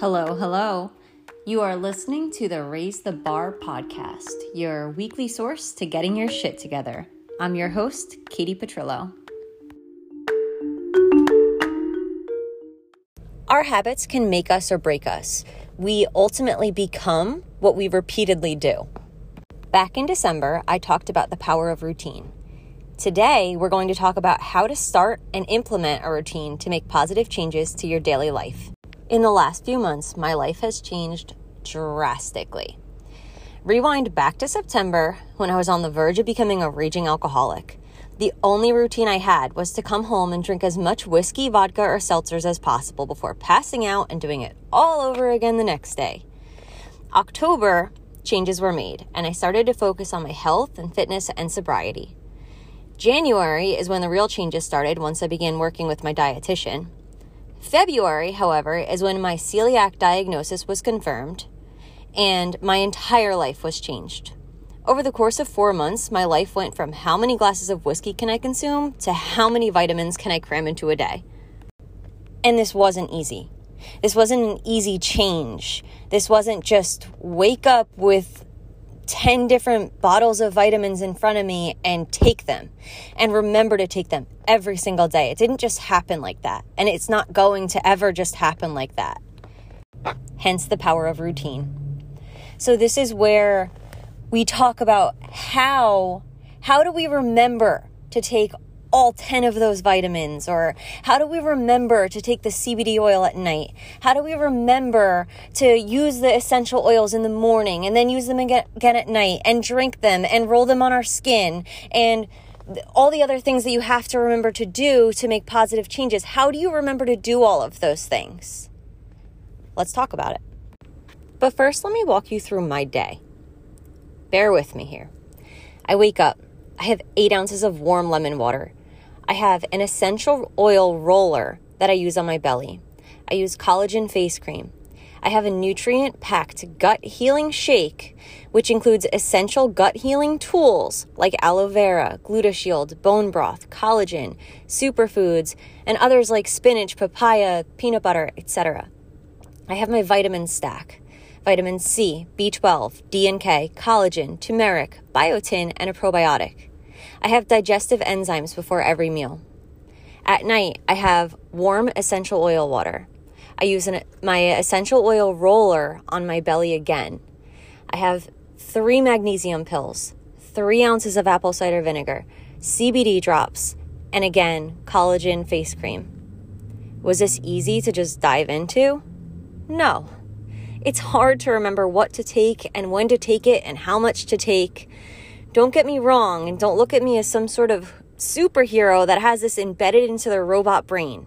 Hello, hello. You are listening to the Raise the Bar podcast, your weekly source to getting your shit together. I'm your host, Kayti Petrillo. Our habits can make us or break us. We ultimately become what we repeatedly do. Back in December, I talked about the power of routine. Today, we're going to talk about how to start and implement a routine to make positive changes to your daily life. In the last few months, my life has changed drastically. Rewind back to September when I was on the verge of becoming a raging alcoholic. The only routine I had was to come home and drink as much whiskey, vodka, or seltzers as possible before passing out and doing it all over again the next day. October, changes were made, and I started to focus on my health and fitness and sobriety. January is when the real changes started once I began working with my dietitian. February, however, is when my celiac diagnosis was confirmed and my entire life was changed. Over the course of four months, my life went from how many glasses of whiskey can I consume to how many vitamins can I cram into a day. And this wasn't easy. This wasn't an easy change. This wasn't just wake up with 10 different bottles of vitamins in front of me and take them and remember to take them every single day. It didn't just happen like that. And it's not going to ever just happen like that. Hence the power of routine. So this is where we talk about how how do we remember to take all 10 of those vitamins? Or how do we remember to take the CBD oil at night? How do we remember to use the essential oils in the morning and then use them again, at night and drink them and roll them on our skin and all the other things that you have to remember to do to make positive changes? How do you remember to do all of those things? Let's talk about it. But first, let me walk you through my day. Bear with me here. I wake up. I have eight ounces of warm lemon water. I have an essential oil roller that I use on my belly. I use collagen face cream. I have a nutrient packed gut healing shake, which includes essential gut healing tools like aloe vera, GlutaShield, bone broth, collagen, superfoods, and others like spinach, papaya, peanut butter, etc. I have my vitamin stack vitamin C, B12, D and K, collagen, turmeric, biotin, and a probiotic. I have digestive enzymes before every meal. At night, I have warm essential oil water. I use an, my essential oil roller on my belly again. I have three magnesium pills, three ounces of apple cider vinegar, CBD drops, and again, collagen face cream. Was this easy to just dive into? No. It's hard to remember what to take and when to take it and how much to take. Don't get me wrong, and don't look at me as some sort of superhero that has this embedded into their robot brain.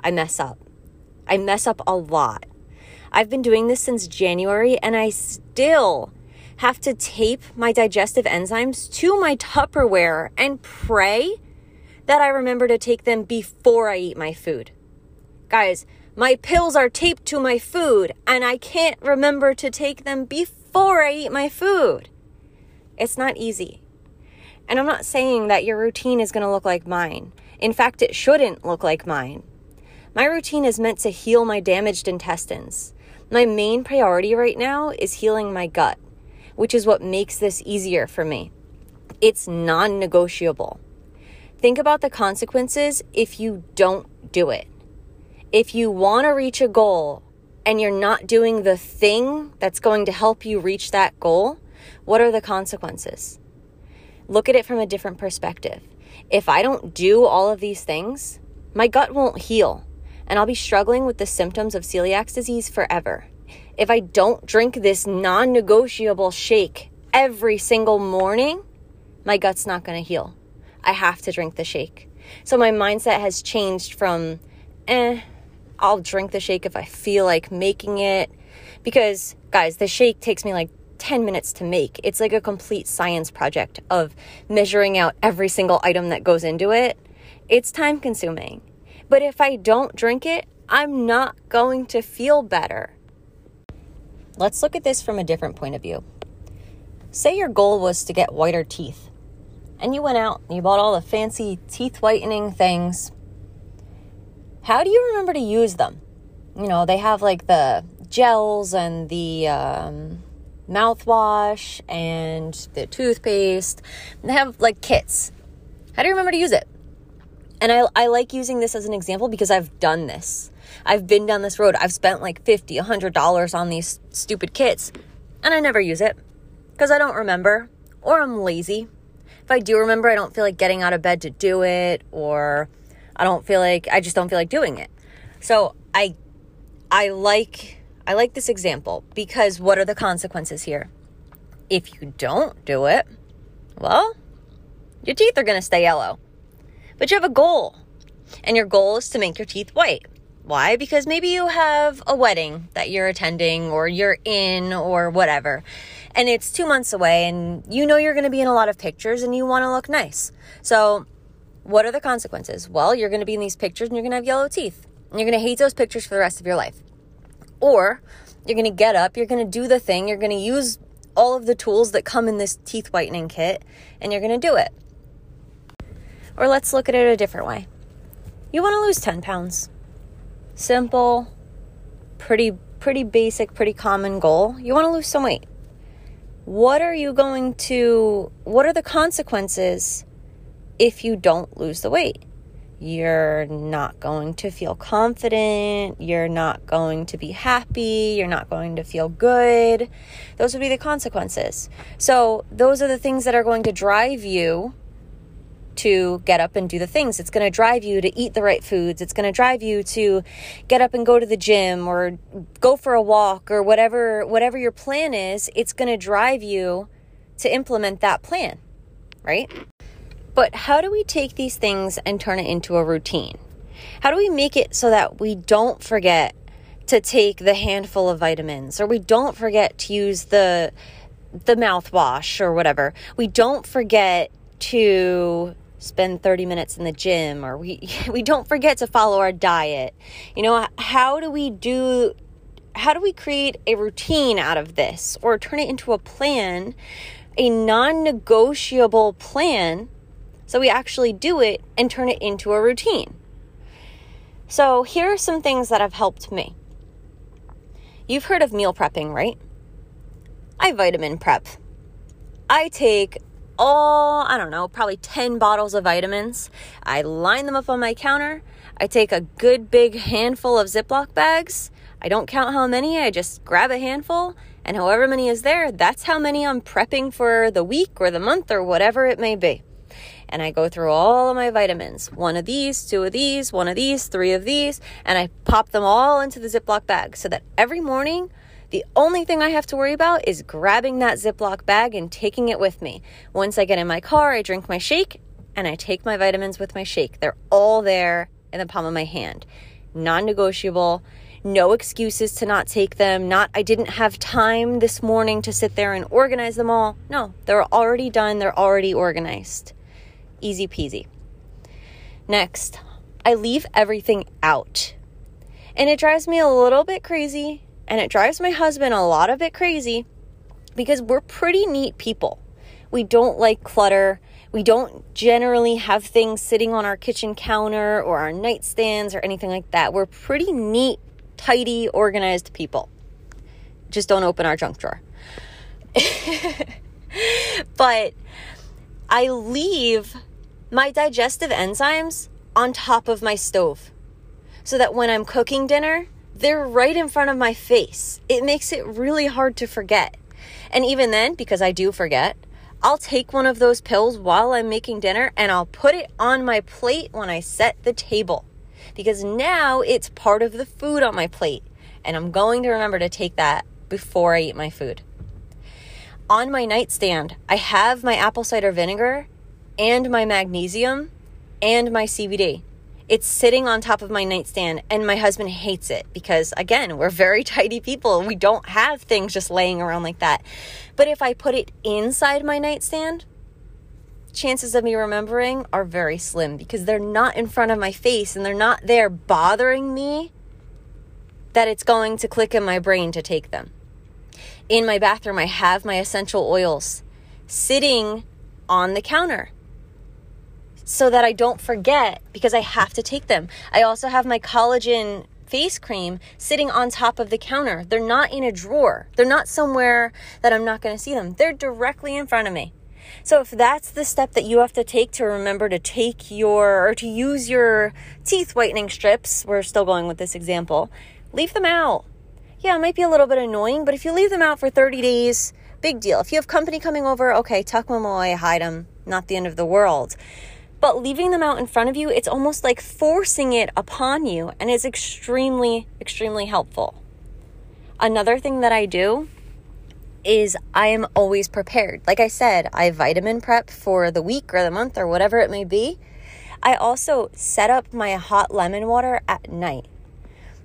I mess up. I mess up a lot. I've been doing this since January, and I still have to tape my digestive enzymes to my Tupperware and pray that I remember to take them before I eat my food. Guys, my pills are taped to my food, and I can't remember to take them before I eat my food. It's not easy. And I'm not saying that your routine is going to look like mine. In fact, it shouldn't look like mine. My routine is meant to heal my damaged intestines. My main priority right now is healing my gut, which is what makes this easier for me. It's non negotiable. Think about the consequences if you don't do it. If you want to reach a goal and you're not doing the thing that's going to help you reach that goal, what are the consequences? Look at it from a different perspective. If I don't do all of these things, my gut won't heal, and I'll be struggling with the symptoms of celiac disease forever. If I don't drink this non negotiable shake every single morning, my gut's not going to heal. I have to drink the shake. So my mindset has changed from, eh, I'll drink the shake if I feel like making it. Because, guys, the shake takes me like 10 minutes to make. It's like a complete science project of measuring out every single item that goes into it. It's time consuming. But if I don't drink it, I'm not going to feel better. Let's look at this from a different point of view. Say your goal was to get whiter teeth, and you went out and you bought all the fancy teeth whitening things. How do you remember to use them? You know, they have like the gels and the um, mouthwash and the toothpaste. They have like kits. How do you remember to use it? And I, I like using this as an example because I've done this. I've been down this road. I've spent like 50, $100 on these stupid kits and I never use it because I don't remember or I'm lazy. If I do remember, I don't feel like getting out of bed to do it or I don't feel like I just don't feel like doing it. So I I like I like this example because what are the consequences here? If you don't do it, well, your teeth are going to stay yellow. But you have a goal. And your goal is to make your teeth white. Why? Because maybe you have a wedding that you're attending or you're in or whatever. And it's two months away and you know you're going to be in a lot of pictures and you want to look nice. So, what are the consequences? Well, you're going to be in these pictures and you're going to have yellow teeth. And you're going to hate those pictures for the rest of your life. Or you're going to get up, you're going to do the thing, you're going to use all of the tools that come in this teeth whitening kit, and you're going to do it. Or let's look at it a different way. You want to lose 10 pounds simple, pretty pretty basic, pretty common goal. You want to lose some weight. What are you going to what are the consequences if you don't lose the weight? You're not going to feel confident. You're not going to be happy. You're not going to feel good. Those would be the consequences. So, those are the things that are going to drive you to get up and do the things. It's going to drive you to eat the right foods. It's going to drive you to get up and go to the gym or go for a walk or whatever whatever your plan is, it's going to drive you to implement that plan, right? But how do we take these things and turn it into a routine? How do we make it so that we don't forget to take the handful of vitamins or we don't forget to use the the mouthwash or whatever. We don't forget to spend 30 minutes in the gym or we we don't forget to follow our diet. You know, how do we do how do we create a routine out of this or turn it into a plan, a non-negotiable plan so we actually do it and turn it into a routine? So, here are some things that have helped me. You've heard of meal prepping, right? I vitamin prep. I take all, I don't know, probably 10 bottles of vitamins. I line them up on my counter. I take a good big handful of Ziploc bags. I don't count how many, I just grab a handful, and however many is there, that's how many I'm prepping for the week or the month or whatever it may be. And I go through all of my vitamins one of these, two of these, one of these, three of these, and I pop them all into the Ziploc bag so that every morning the only thing I have to worry about is grabbing that Ziploc bag and taking it with me. Once I get in my car, I drink my shake and I take my vitamins with my shake. They're all there in the palm of my hand. Non negotiable. No excuses to not take them. Not, I didn't have time this morning to sit there and organize them all. No, they're already done. They're already organized. Easy peasy. Next, I leave everything out. And it drives me a little bit crazy and it drives my husband a lot of bit crazy because we're pretty neat people. We don't like clutter. We don't generally have things sitting on our kitchen counter or our nightstands or anything like that. We're pretty neat, tidy, organized people. Just don't open our junk drawer. but I leave my digestive enzymes on top of my stove so that when I'm cooking dinner, they're right in front of my face. It makes it really hard to forget. And even then, because I do forget, I'll take one of those pills while I'm making dinner and I'll put it on my plate when I set the table. Because now it's part of the food on my plate. And I'm going to remember to take that before I eat my food. On my nightstand, I have my apple cider vinegar and my magnesium and my CBD. It's sitting on top of my nightstand, and my husband hates it because, again, we're very tidy people we don't have things just laying around like that. But if I put it inside my nightstand, chances of me remembering are very slim because they're not in front of my face and they're not there bothering me that it's going to click in my brain to take them. In my bathroom, I have my essential oils sitting on the counter so that I don't forget because I have to take them. I also have my collagen face cream sitting on top of the counter. They're not in a drawer. They're not somewhere that I'm not going to see them. They're directly in front of me. So if that's the step that you have to take to remember to take your or to use your teeth whitening strips, we're still going with this example, leave them out. Yeah, it might be a little bit annoying, but if you leave them out for 30 days, big deal. If you have company coming over, okay, tuck them away, hide them, not the end of the world. But leaving them out in front of you, it's almost like forcing it upon you, and it's extremely, extremely helpful. Another thing that I do is I am always prepared. Like I said, I vitamin prep for the week or the month or whatever it may be. I also set up my hot lemon water at night.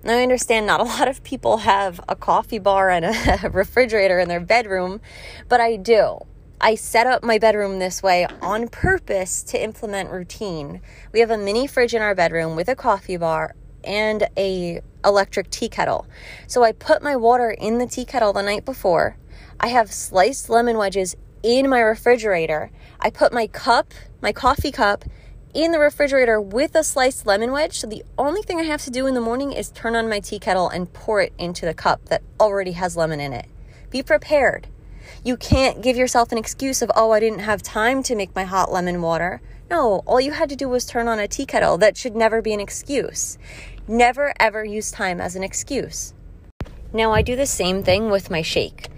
Now, I understand not a lot of people have a coffee bar and a refrigerator in their bedroom, but I do. I set up my bedroom this way on purpose to implement routine. We have a mini fridge in our bedroom with a coffee bar and a electric tea kettle. So I put my water in the tea kettle the night before. I have sliced lemon wedges in my refrigerator. I put my cup, my coffee cup, in the refrigerator with a sliced lemon wedge. So the only thing I have to do in the morning is turn on my tea kettle and pour it into the cup that already has lemon in it. Be prepared. You can't give yourself an excuse of, oh, I didn't have time to make my hot lemon water. No, all you had to do was turn on a tea kettle. That should never be an excuse. Never ever use time as an excuse. Now, I do the same thing with my shake.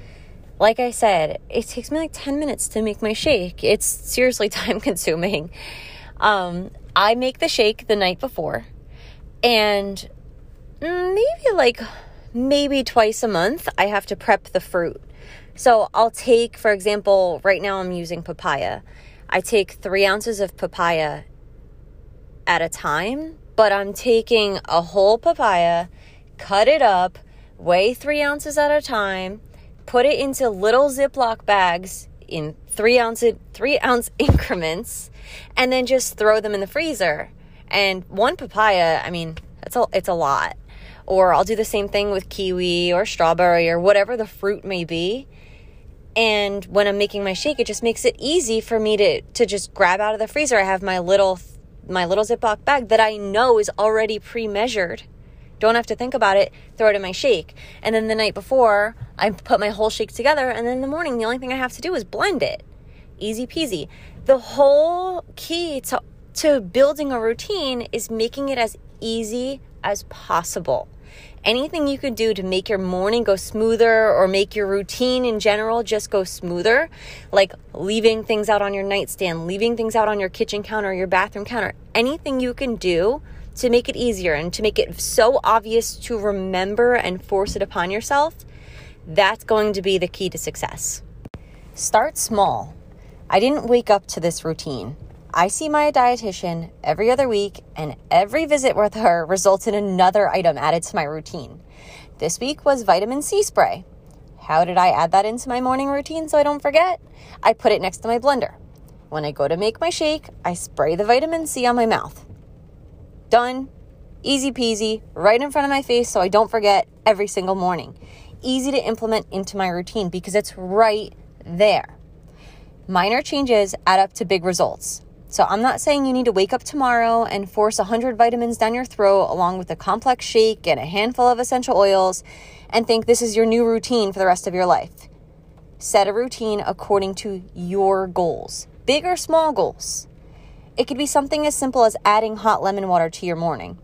Like I said, it takes me like 10 minutes to make my shake. It's seriously time consuming. Um, I make the shake the night before, and maybe like maybe twice a month, I have to prep the fruit. So I'll take, for example, right now I'm using papaya. I take three ounces of papaya at a time, but I'm taking a whole papaya, cut it up, weigh three ounces at a time, put it into little Ziploc bags in three ounce three ounce increments, and then just throw them in the freezer. And one papaya, I mean, it's a it's a lot. Or I'll do the same thing with kiwi or strawberry or whatever the fruit may be. And when I'm making my shake, it just makes it easy for me to to just grab out of the freezer. I have my little my little Ziploc bag that I know is already pre-measured don't have to think about it, throw it in my shake. And then the night before, I put my whole shake together. And then in the morning, the only thing I have to do is blend it. Easy peasy. The whole key to, to building a routine is making it as easy as possible. Anything you can do to make your morning go smoother or make your routine in general just go smoother, like leaving things out on your nightstand, leaving things out on your kitchen counter, your bathroom counter, anything you can do to make it easier and to make it so obvious to remember and force it upon yourself, that's going to be the key to success. Start small. I didn't wake up to this routine. I see my dietitian every other week, and every visit with her results in another item added to my routine. This week was vitamin C spray. How did I add that into my morning routine so I don't forget? I put it next to my blender. When I go to make my shake, I spray the vitamin C on my mouth. Done. Easy peasy, right in front of my face so I don't forget every single morning. Easy to implement into my routine because it's right there. Minor changes add up to big results. So I'm not saying you need to wake up tomorrow and force 100 vitamins down your throat along with a complex shake and a handful of essential oils and think this is your new routine for the rest of your life. Set a routine according to your goals, big or small goals. It could be something as simple as adding hot lemon water to your morning.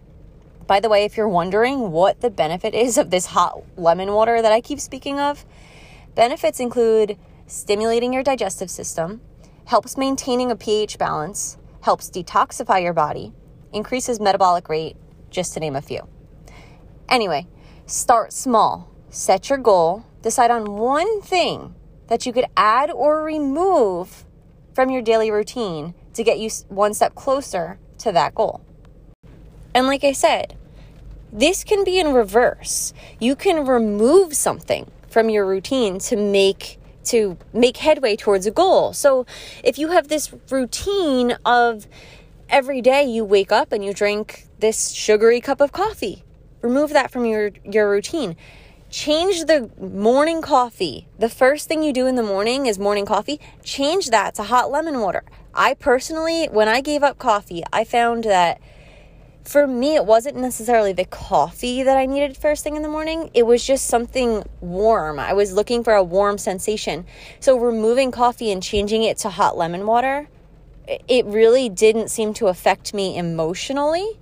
By the way, if you're wondering what the benefit is of this hot lemon water that I keep speaking of, benefits include stimulating your digestive system, helps maintaining a pH balance, helps detoxify your body, increases metabolic rate, just to name a few. Anyway, start small, set your goal, decide on one thing that you could add or remove from your daily routine to get you one step closer to that goal. And like I said, this can be in reverse. You can remove something from your routine to make to make headway towards a goal. So if you have this routine of every day you wake up and you drink this sugary cup of coffee, remove that from your your routine change the morning coffee. The first thing you do in the morning is morning coffee. Change that to hot lemon water. I personally, when I gave up coffee, I found that for me, it wasn't necessarily the coffee that I needed first thing in the morning. It was just something warm. I was looking for a warm sensation. So, removing coffee and changing it to hot lemon water, it really didn't seem to affect me emotionally.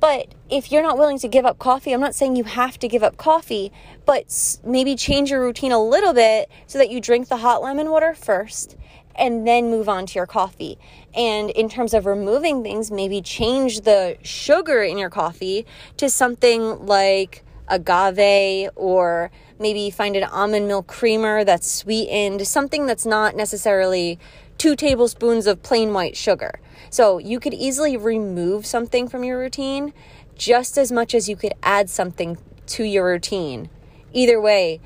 But if you're not willing to give up coffee, I'm not saying you have to give up coffee, but maybe change your routine a little bit so that you drink the hot lemon water first and then move on to your coffee. And in terms of removing things, maybe change the sugar in your coffee to something like agave or maybe find an almond milk creamer that's sweetened, something that's not necessarily two tablespoons of plain white sugar. So you could easily remove something from your routine just as much as you could add something to your routine. Either way,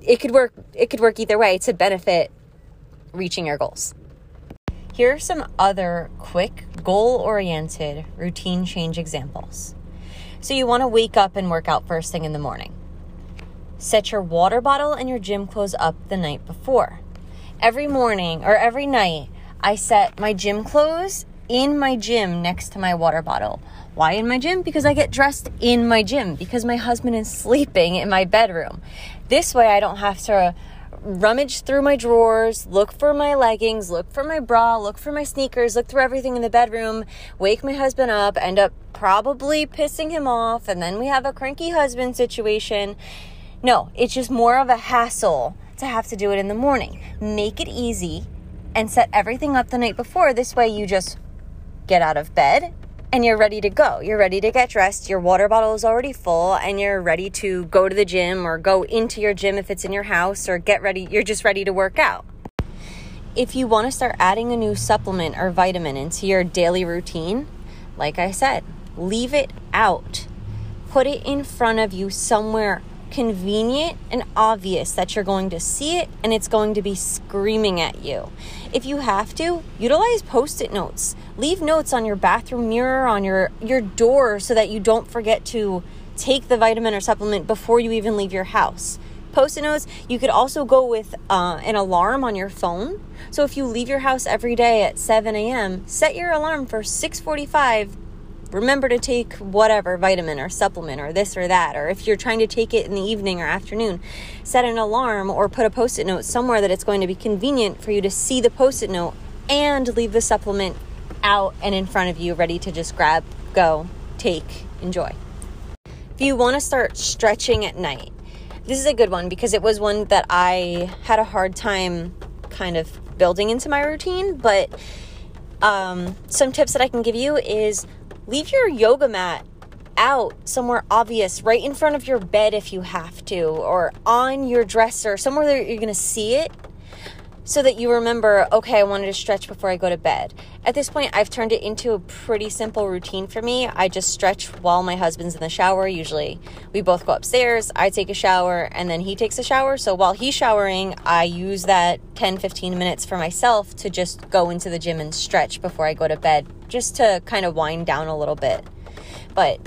it could work it could work either way to benefit reaching your goals. Here are some other quick, goal oriented routine change examples. So, you want to wake up and work out first thing in the morning. Set your water bottle and your gym clothes up the night before. Every morning or every night, I set my gym clothes in my gym next to my water bottle. Why in my gym? Because I get dressed in my gym because my husband is sleeping in my bedroom. This way, I don't have to rummage through my drawers, look for my leggings, look for my bra, look for my sneakers, look through everything in the bedroom, wake my husband up, end up probably pissing him off, and then we have a cranky husband situation. No, it's just more of a hassle to have to do it in the morning. Make it easy and set everything up the night before. This way, you just get out of bed and you're ready to go. You're ready to get dressed. Your water bottle is already full and you're ready to go to the gym or go into your gym if it's in your house or get ready. You're just ready to work out. If you want to start adding a new supplement or vitamin into your daily routine, like I said, leave it out. Put it in front of you somewhere convenient and obvious that you're going to see it and it's going to be screaming at you. If you have to, utilize post-it notes. Leave notes on your bathroom mirror, on your your door so that you don't forget to take the vitamin or supplement before you even leave your house. Post-it notes. You could also go with uh, an alarm on your phone. So if you leave your house every day at 7 a.m., set your alarm for 6:45 remember to take whatever vitamin or supplement or this or that. Or if you're trying to take it in the evening or afternoon, set an alarm or put a post it note somewhere that it's going to be convenient for you to see the post it note and leave the supplement out and in front of you, ready to just grab, go, take, enjoy. If you want to start stretching at night, this is a good one because it was one that I had a hard time kind of building into my routine, but um, some tips that I can give you is leave your yoga mat out somewhere obvious, right in front of your bed if you have to, or on your dresser, somewhere that you're going to see it so that you remember, okay, I wanted to stretch before I go to bed. At this point, I've turned it into a pretty simple routine for me. I just stretch while my husband's in the shower. Usually, we both go upstairs, I take a shower, and then he takes a shower. So while he's showering, I use that 10 15 minutes for myself to just go into the gym and stretch before I go to bed, just to kind of wind down a little bit. But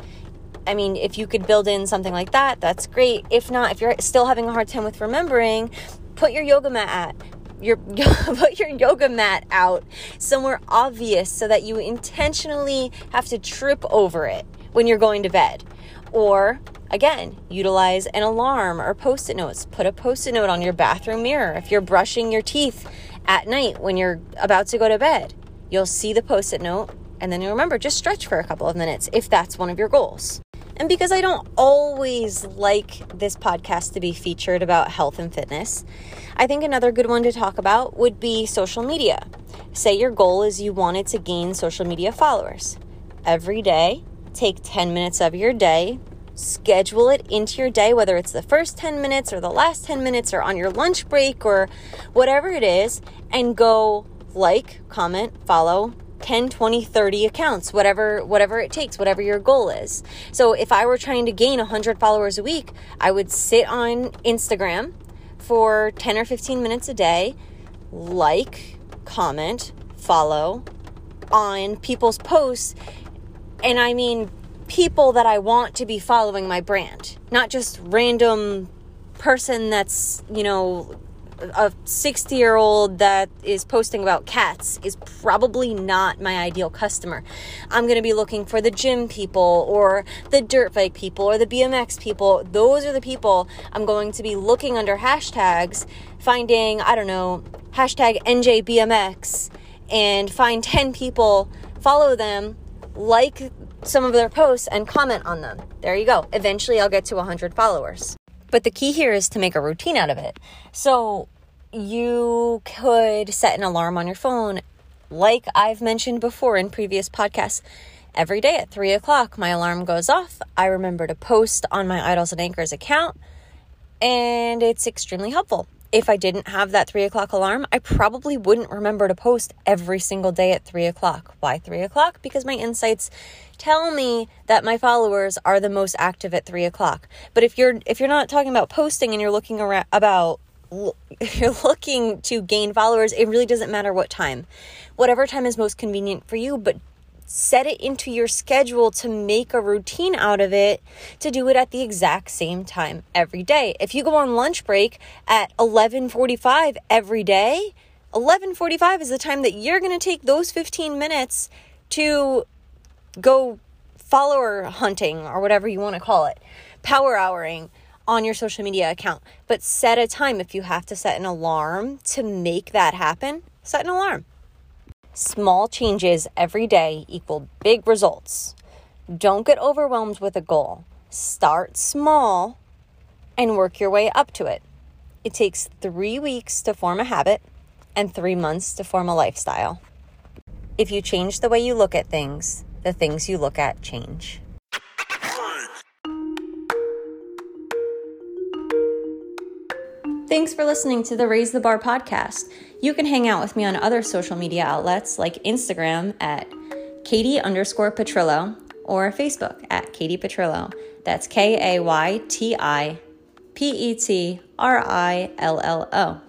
I mean, if you could build in something like that, that's great. If not, if you're still having a hard time with remembering, put your yoga mat at your put your yoga mat out somewhere obvious so that you intentionally have to trip over it when you're going to bed. Or again, utilize an alarm or post-it notes. Put a post-it note on your bathroom mirror if you're brushing your teeth at night when you're about to go to bed. You'll see the post-it note and then you'll remember just stretch for a couple of minutes if that's one of your goals. And because I don't always like this podcast to be featured about health and fitness, I think another good one to talk about would be social media. Say your goal is you wanted to gain social media followers. Every day, take 10 minutes of your day, schedule it into your day, whether it's the first 10 minutes or the last 10 minutes or on your lunch break or whatever it is, and go like, comment, follow, 10 20 30 accounts whatever whatever it takes whatever your goal is. So if i were trying to gain 100 followers a week i would sit on instagram for 10 or 15 minutes a day like comment follow on people's posts and i mean people that i want to be following my brand not just random person that's you know a 60 year old that is posting about cats is probably not my ideal customer. I'm going to be looking for the gym people or the dirt bike people or the BMX people. Those are the people I'm going to be looking under hashtags, finding, I don't know, hashtag NJBMX and find 10 people, follow them, like some of their posts, and comment on them. There you go. Eventually, I'll get to 100 followers. But the key here is to make a routine out of it. So you could set an alarm on your phone, like I've mentioned before in previous podcasts. Every day at three o'clock, my alarm goes off. I remember to post on my Idols and Anchors account, and it's extremely helpful. If I didn't have that three o'clock alarm, I probably wouldn't remember to post every single day at three o'clock. Why three o'clock? Because my insights tell me that my followers are the most active at three o'clock. But if you're if you're not talking about posting and you're looking around about if you're looking to gain followers, it really doesn't matter what time. Whatever time is most convenient for you, but set it into your schedule to make a routine out of it to do it at the exact same time every day. If you go on lunch break at 11:45 every day, 11:45 is the time that you're going to take those 15 minutes to go follower hunting or whatever you want to call it, power houring on your social media account. But set a time if you have to set an alarm to make that happen, set an alarm. Small changes every day equal big results. Don't get overwhelmed with a goal. Start small and work your way up to it. It takes three weeks to form a habit and three months to form a lifestyle. If you change the way you look at things, the things you look at change. Thanks for listening to the Raise the Bar podcast. You can hang out with me on other social media outlets like Instagram at Kayti underscore Petrillo or Facebook at Kayti Petrillo. That's K A Y T I P E T R I L L O.